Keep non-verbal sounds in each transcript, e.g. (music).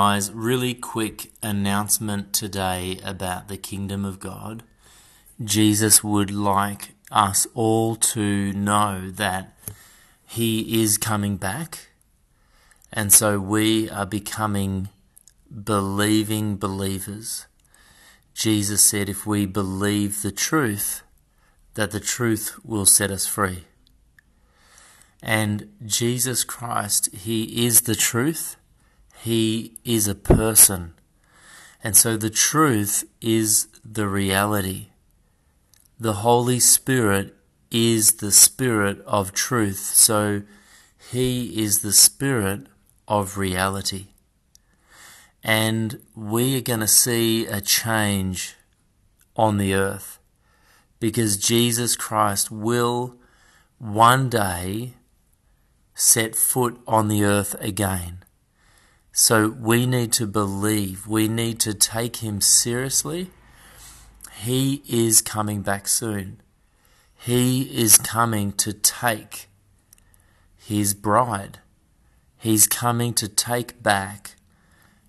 Guys, really quick announcement today about the kingdom of God. Jesus would like us all to know that he is coming back. And so we are becoming believing believers. Jesus said, if we believe the truth, that the truth will set us free. And Jesus Christ, He is the truth. He is a person. And so the truth is the reality. The Holy Spirit is the Spirit of truth. So He is the Spirit of reality. And we are going to see a change on the earth because Jesus Christ will one day set foot on the earth again. So we need to believe, we need to take Him seriously. He is coming back soon. He is coming to take his bride. He's coming to take back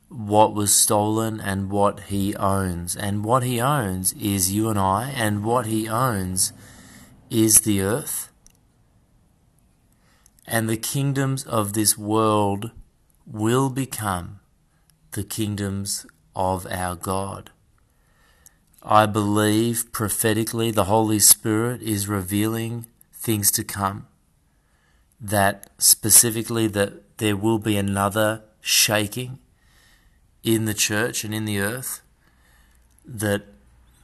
what was stolen and what he owns. And what he owns is you and I, and what he owns is the earth. And the kingdoms of this world will become the kingdoms of our God. I believe prophetically the Holy Spirit is revealing things to come. That specifically that there will be another shaking in the church and in the earth. That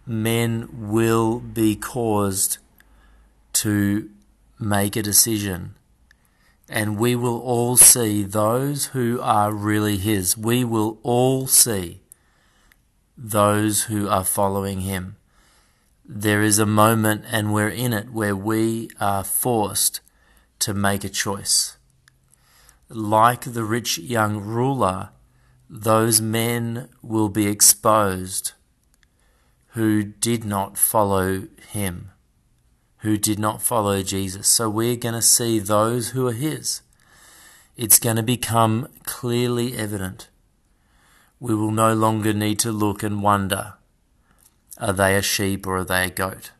men will be caused to make a decision. And we will all see those who are really His. We will all see those who are following him. There is a moment, and we're in it, where we are forced to make a choice. Like the rich young ruler, those men will be exposed who did not follow him, who did not follow Jesus. So we're going to see those who are his. It's going to become clearly evident we will no longer need to look and wonder are they a sheep or are they a goat?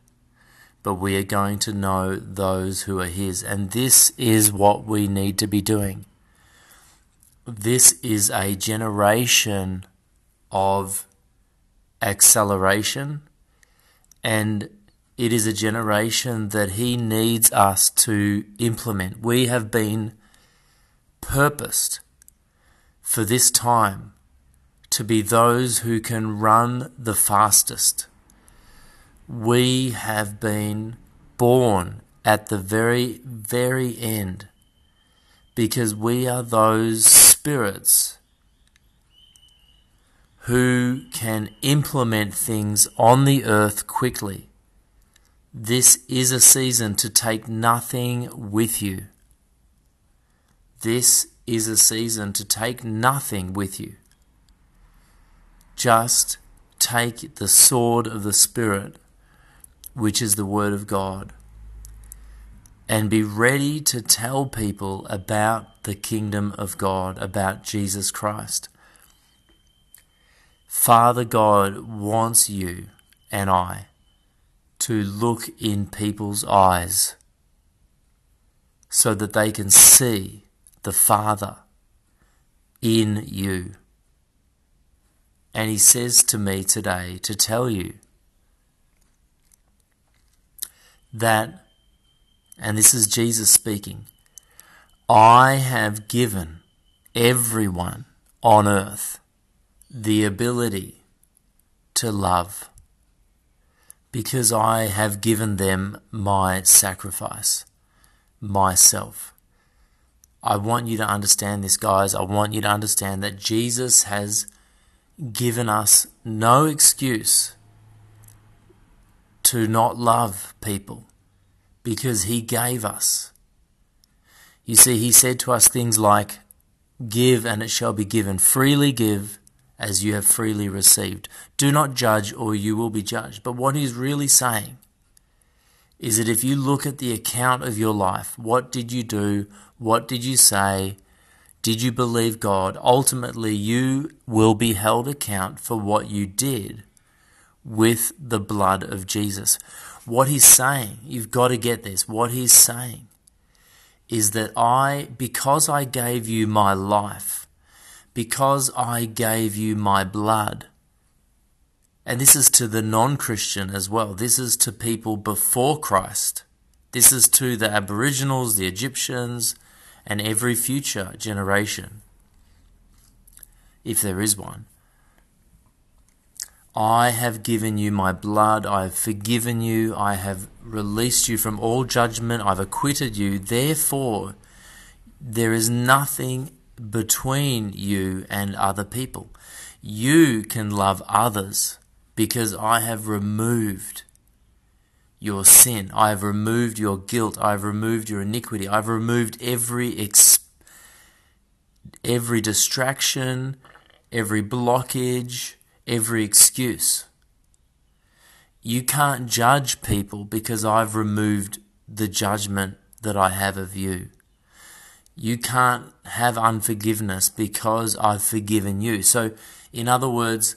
But we are going to know those who are His. And this is what we need to be doing. This is a generation of acceleration, and it is a generation that He needs us to implement. We have been purposed for this time to be those who can run the fastest. We have been born at the very, very end because we are those spirits who can implement things on the earth quickly. This is a season to take nothing with you. This is a season to take nothing with you. Just take the sword of the Spirit, which is the Word of God, and be ready to tell people about the kingdom of God, about Jesus Christ. Father God wants you and I to look in people's eyes so that they can see the Father in you. And he says to me today to tell you that, and this is Jesus speaking, I have given everyone on earth the ability to love because I have given them my sacrifice, myself. I want you to understand this, guys. I want you to understand that Jesus has given us no excuse to not love people because he gave us. You see, he said to us things like, Give and it shall be given. Freely give as you have freely received. Do not judge or you will be judged. But what he's really saying is that if you look at the account of your life, what did you do? What did you say? Did you believe God? Ultimately, you will be held account for what you did with the blood of Jesus. What he's saying, you've got to get this. What he's saying is that I, because I gave you my life, because I gave you my blood, and this is to the non Christian as well, this is to people before Christ, this is to the Aboriginals, the Egyptians, and every future generation, if there is one. I have given you my blood, I have forgiven you, I have released you from all judgment, I've acquitted you. Therefore, there is nothing between you and other people. You can love others because I have removed your sin. I have removed your guilt. I have removed your iniquity. I've removed every ex- every distraction, every blockage, every excuse. You can't judge people because I've removed the judgment that I have of you. You can't have unforgiveness because I've forgiven you. So, in other words,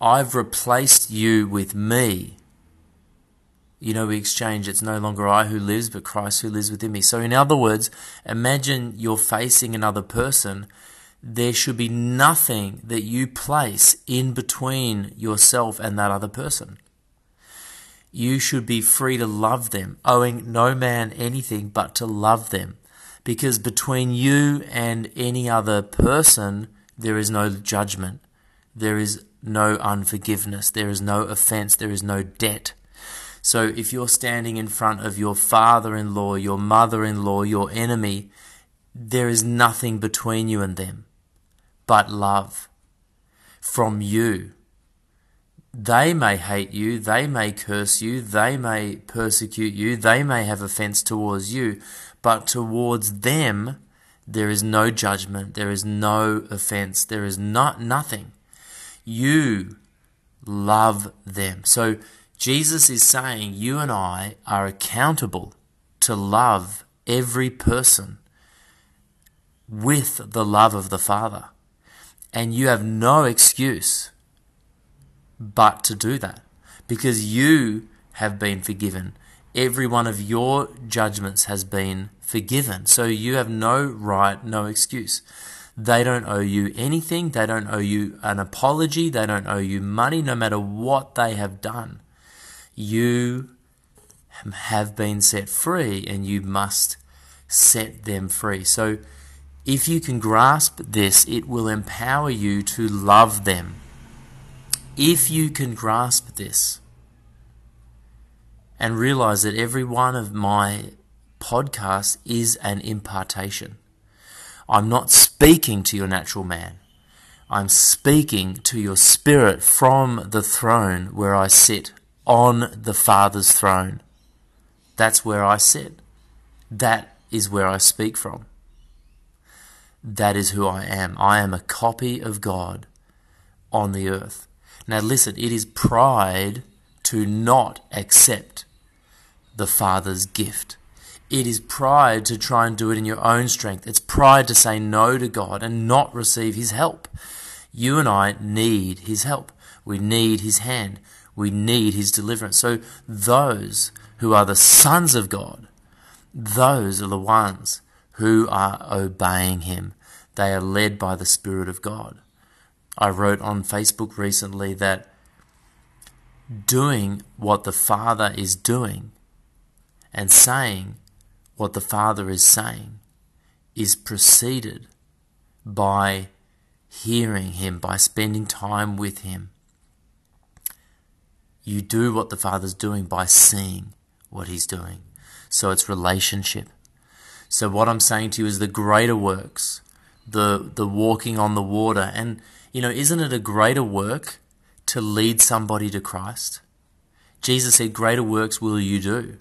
I've replaced you with me. You know, we exchange, it's no longer I who lives, but Christ who lives within me. So, in other words, imagine you're facing another person there should be nothing that you place in between yourself and that other person. You should be free to love them, owing no man anything but to love them. Because between you and any other person, there is no judgment. There is no unforgiveness. There is no offense. There is no debt. So if you're standing in front of your father in law, your mother in law, your enemy, there is nothing between you and them but love from you. They may hate you, they may curse you, they may persecute you, they may have offense towards you, but towards them there is no judgment, there is no offense, there is not nothing. You love them. So Jesus is saying you and I are accountable to love every person with the love of the Father. And you have no excuse but to do that because you have been forgiven. Every one of your judgments has been forgiven. So you have no right, no excuse. They don't owe you anything. They don't owe you an apology. They don't owe you money, no matter what they have done. You have been set free and you must set them free. So if you can grasp this, it will empower you to love them. If you can grasp this and realize that every one of my podcasts is an impartation, I'm not speaking to your natural man. I'm speaking to your spirit from the throne where I sit on the Father's throne. That's where I sit. That is where I speak from. That is who I am. I am a copy of God on the earth. Now, listen, it is pride to not accept the Father's gift. It is pride to try and do it in your own strength. It's pride to say no to God and not receive His help. You and I need His help. We need His hand. We need His deliverance. So, those who are the sons of God, those are the ones who are obeying him. They are led by the Spirit of God. I wrote on Facebook recently that doing what the Father is doing and saying what the Father is saying is preceded by hearing Him, by spending time with Him. You do what the Father's doing by seeing what He's doing. So it's relationship. So what I'm saying to you is the greater works, the the walking on the water, and you know, isn't it a greater work to lead somebody to Christ? Jesus said, "Greater works will you do."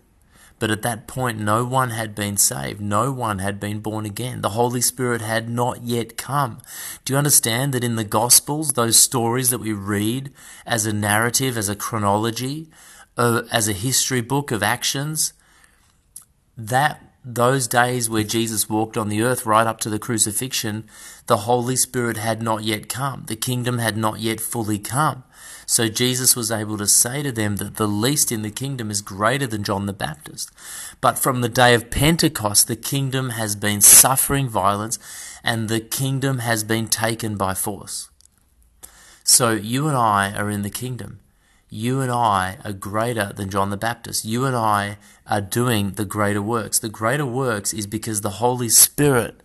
But at that point, no one had been saved. No one had been born again. The Holy Spirit had not yet come. Do you understand that in the Gospels, those stories that we read as a narrative, as a chronology, uh, as a history book of actions, that those days where Jesus walked on the earth right up to the crucifixion, the Holy Spirit had not yet come. The kingdom had not yet fully come. So Jesus was able to say to them that the least in the kingdom is greater than John the Baptist. But from the day of Pentecost, the kingdom has been suffering violence and the kingdom has been taken by force. So you and I are in the kingdom. You and I are greater than John the Baptist. You and I are doing the greater works. The greater works is because the Holy Spirit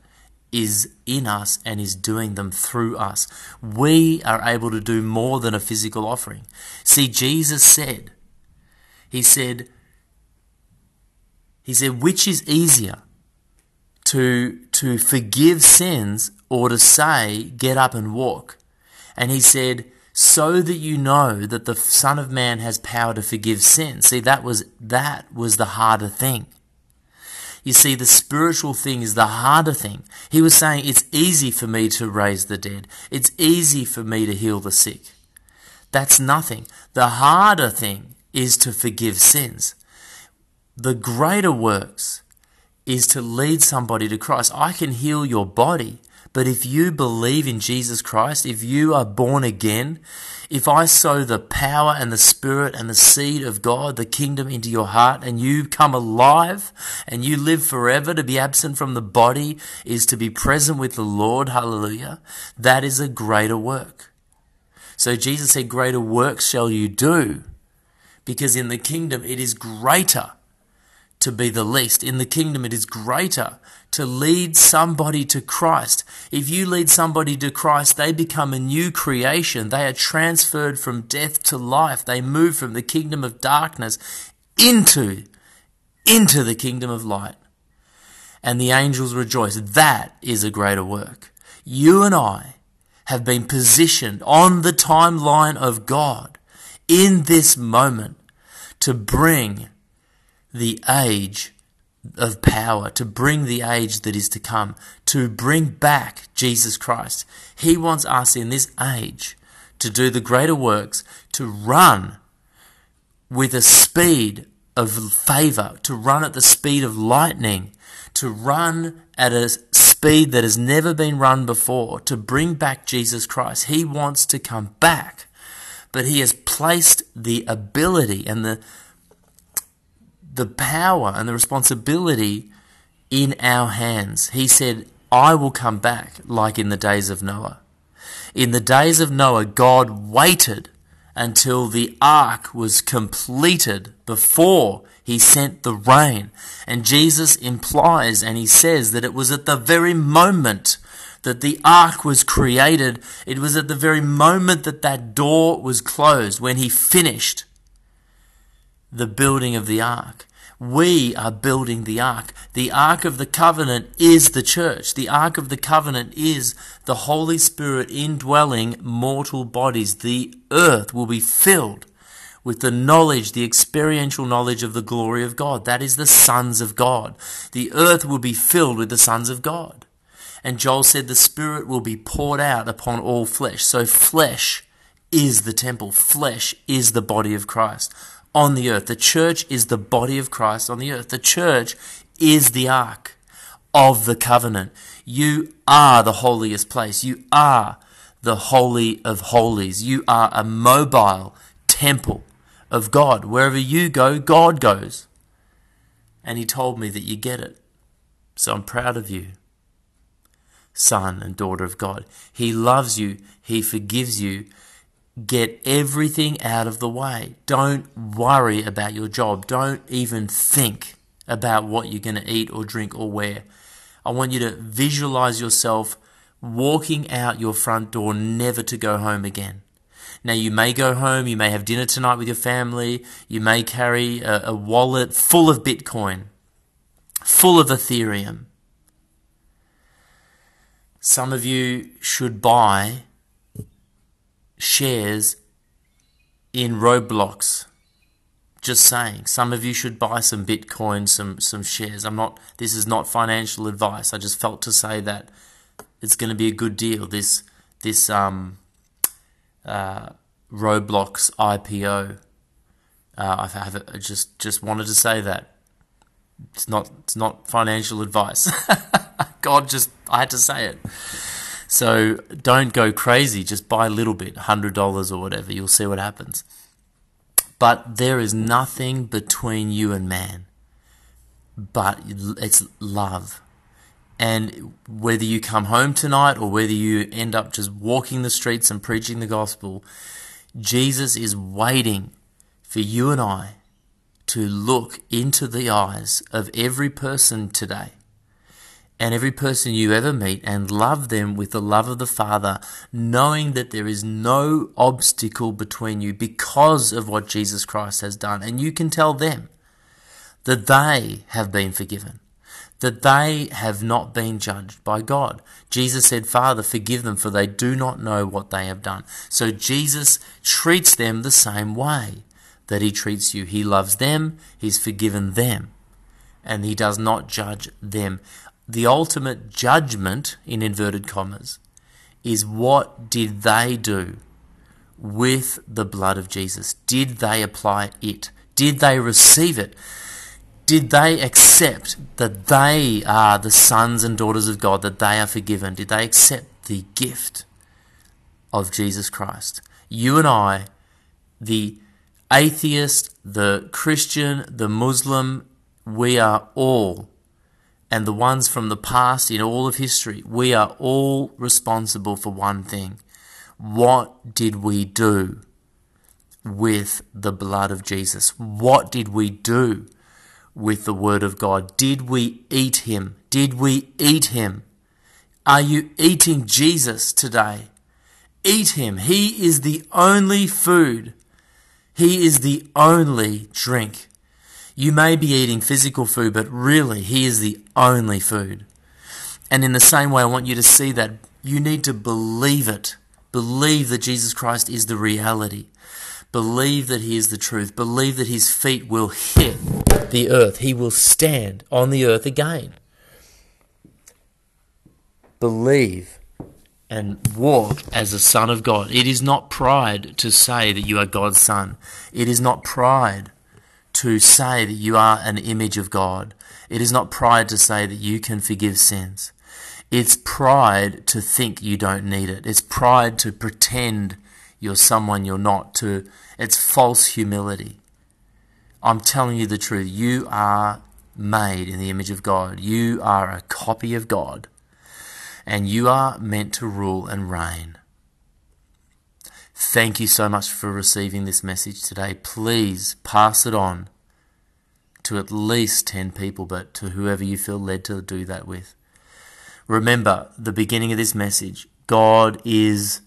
is in us and is doing them through us. We are able to do more than a physical offering. See, Jesus said, He said, He said, which is easier to, to forgive sins or to say, get up and walk? And He said, so that you know that the Son of Man has power to forgive sin. See, that was, that was the harder thing. You see, the spiritual thing is the harder thing. He was saying, It's easy for me to raise the dead, it's easy for me to heal the sick. That's nothing. The harder thing is to forgive sins. The greater works is to lead somebody to Christ. I can heal your body, but if you believe in Jesus Christ, if you are born again, if I sow the power and the spirit and the seed of God, the kingdom into your heart, and you come alive and you live forever, to be absent from the body is to be present with the Lord, hallelujah, that is a greater work. So Jesus said, Greater works shall you do, because in the kingdom it is greater to be the least. In the kingdom, it is greater to lead somebody to Christ. If you lead somebody to Christ, they become a new creation. They are transferred from death to life. They move from the kingdom of darkness into, into the kingdom of light. And the angels rejoice. That is a greater work. You and I have been positioned on the timeline of God in this moment to bring the age of power, to bring the age that is to come, to bring back Jesus Christ. He wants us in this age to do the greater works, to run with a speed of favor, to run at the speed of lightning, to run at a speed that has never been run before, to bring back Jesus Christ. He wants to come back, but He has placed the ability and the the power and the responsibility in our hands. He said, I will come back like in the days of Noah. In the days of Noah, God waited until the ark was completed before he sent the rain. And Jesus implies and he says that it was at the very moment that the ark was created, it was at the very moment that that door was closed when he finished the building of the ark. We are building the ark. The ark of the covenant is the church. The ark of the covenant is the Holy Spirit indwelling mortal bodies. The earth will be filled with the knowledge, the experiential knowledge of the glory of God. That is the sons of God. The earth will be filled with the sons of God. And Joel said the Spirit will be poured out upon all flesh. So flesh is the temple. Flesh is the body of Christ on the earth. The church is the body of Christ on the earth. The church is the ark of the covenant. You are the holiest place. You are the holy of holies. You are a mobile temple of God. Wherever you go, God goes. And he told me that you get it. So I'm proud of you, son and daughter of God. He loves you. He forgives you. Get everything out of the way. Don't worry about your job. Don't even think about what you're going to eat or drink or wear. I want you to visualize yourself walking out your front door, never to go home again. Now, you may go home, you may have dinner tonight with your family, you may carry a, a wallet full of Bitcoin, full of Ethereum, Some of you should buy shares in Roblox. Just saying. Some of you should buy some Bitcoin, some some shares. I'm not this is not financial advice. I just felt to say that it's going to be a good deal. This this um uh, Roblox IPO. Uh, I have just just wanted to say that it's not it's not financial advice. (laughs) God just I had to say it. So don't go crazy. Just buy a little bit, hundred dollars or whatever. You'll see what happens. But there is nothing between you and man, but it's love. And whether you come home tonight or whether you end up just walking the streets and preaching the gospel, Jesus is waiting for you and I to look into the eyes of every person today and every person you ever meet and love them with the love of the Father, knowing that there is no obstacle between you because of what Jesus Christ has done. And you can tell them that they have been forgiven that they have not been judged by God. Jesus said, Father, forgive them, for they do not know what they have done. So Jesus treats them the same way that He treats you. He loves them, He's forgiven them, and He does not judge them. The ultimate judgment, in inverted commas, is what did they do with the blood of Jesus? Did they apply it? Did they receive it? Did they accept that they are the sons and daughters of God, that they are forgiven? Did they accept the gift of Jesus Christ? You and I, the atheist, the Christian, the Muslim, we are all, and the ones from the past in all of history, we are all responsible for one thing. What did we do with the blood of Jesus? What did we do? with the Word of God? Did we eat Him? Did we eat Him? Are you eating Jesus today? Eat Him. He is the only food. He is the only drink. You may be eating physical food, but really, He is the only food. And in the same way, I want you to see that you need to believe it. Believe that Jesus Christ is the reality. Believe that He is the truth. Believe that His feet will hit the earth. He will stand on the earth again. Believe and walk as a son of God. It is not pride to say that you are God's son. It is not pride to say that you are an image of God. It is not pride to say that you can forgive sins. It's pride to think you don't need it. It's pride to pretend you're someone you're not. To it's false humility. I'm telling you the truth. You are made in the image of God. You are a copy of God. And you are meant to rule and reign. Thank you so much for receiving this message today. Please pass it on to at least 10 people, but to whoever you feel led to do that with. Remember the beginning of this message God is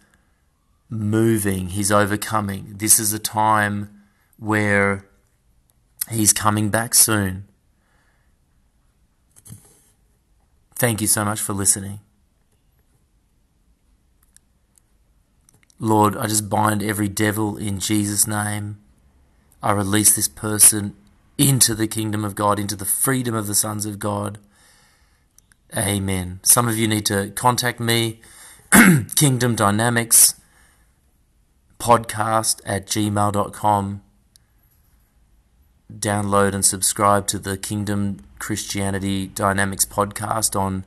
moving, He's overcoming. This is a time where He's coming back soon. Thank you so much for listening. Lord, I just bind every devil in Jesus' name. I release this person into the kingdom of God, into the freedom of the sons of God. Amen. Some of you need to contact me, (clears throat) Kingdom Dynamics podcast at gmail.com download and subscribe to the Kingdom Christianity Dynamics podcast on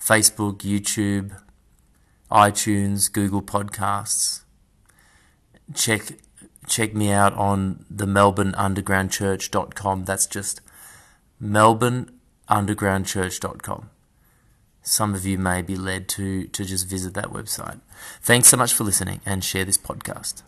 Facebook, YouTube, iTunes, Google Podcasts. Check check me out on the melbourneundergroundchurch.com. That's just melbourneundergroundchurch.com. Some of you may be led to to just visit that website. Thanks so much for listening and share this podcast.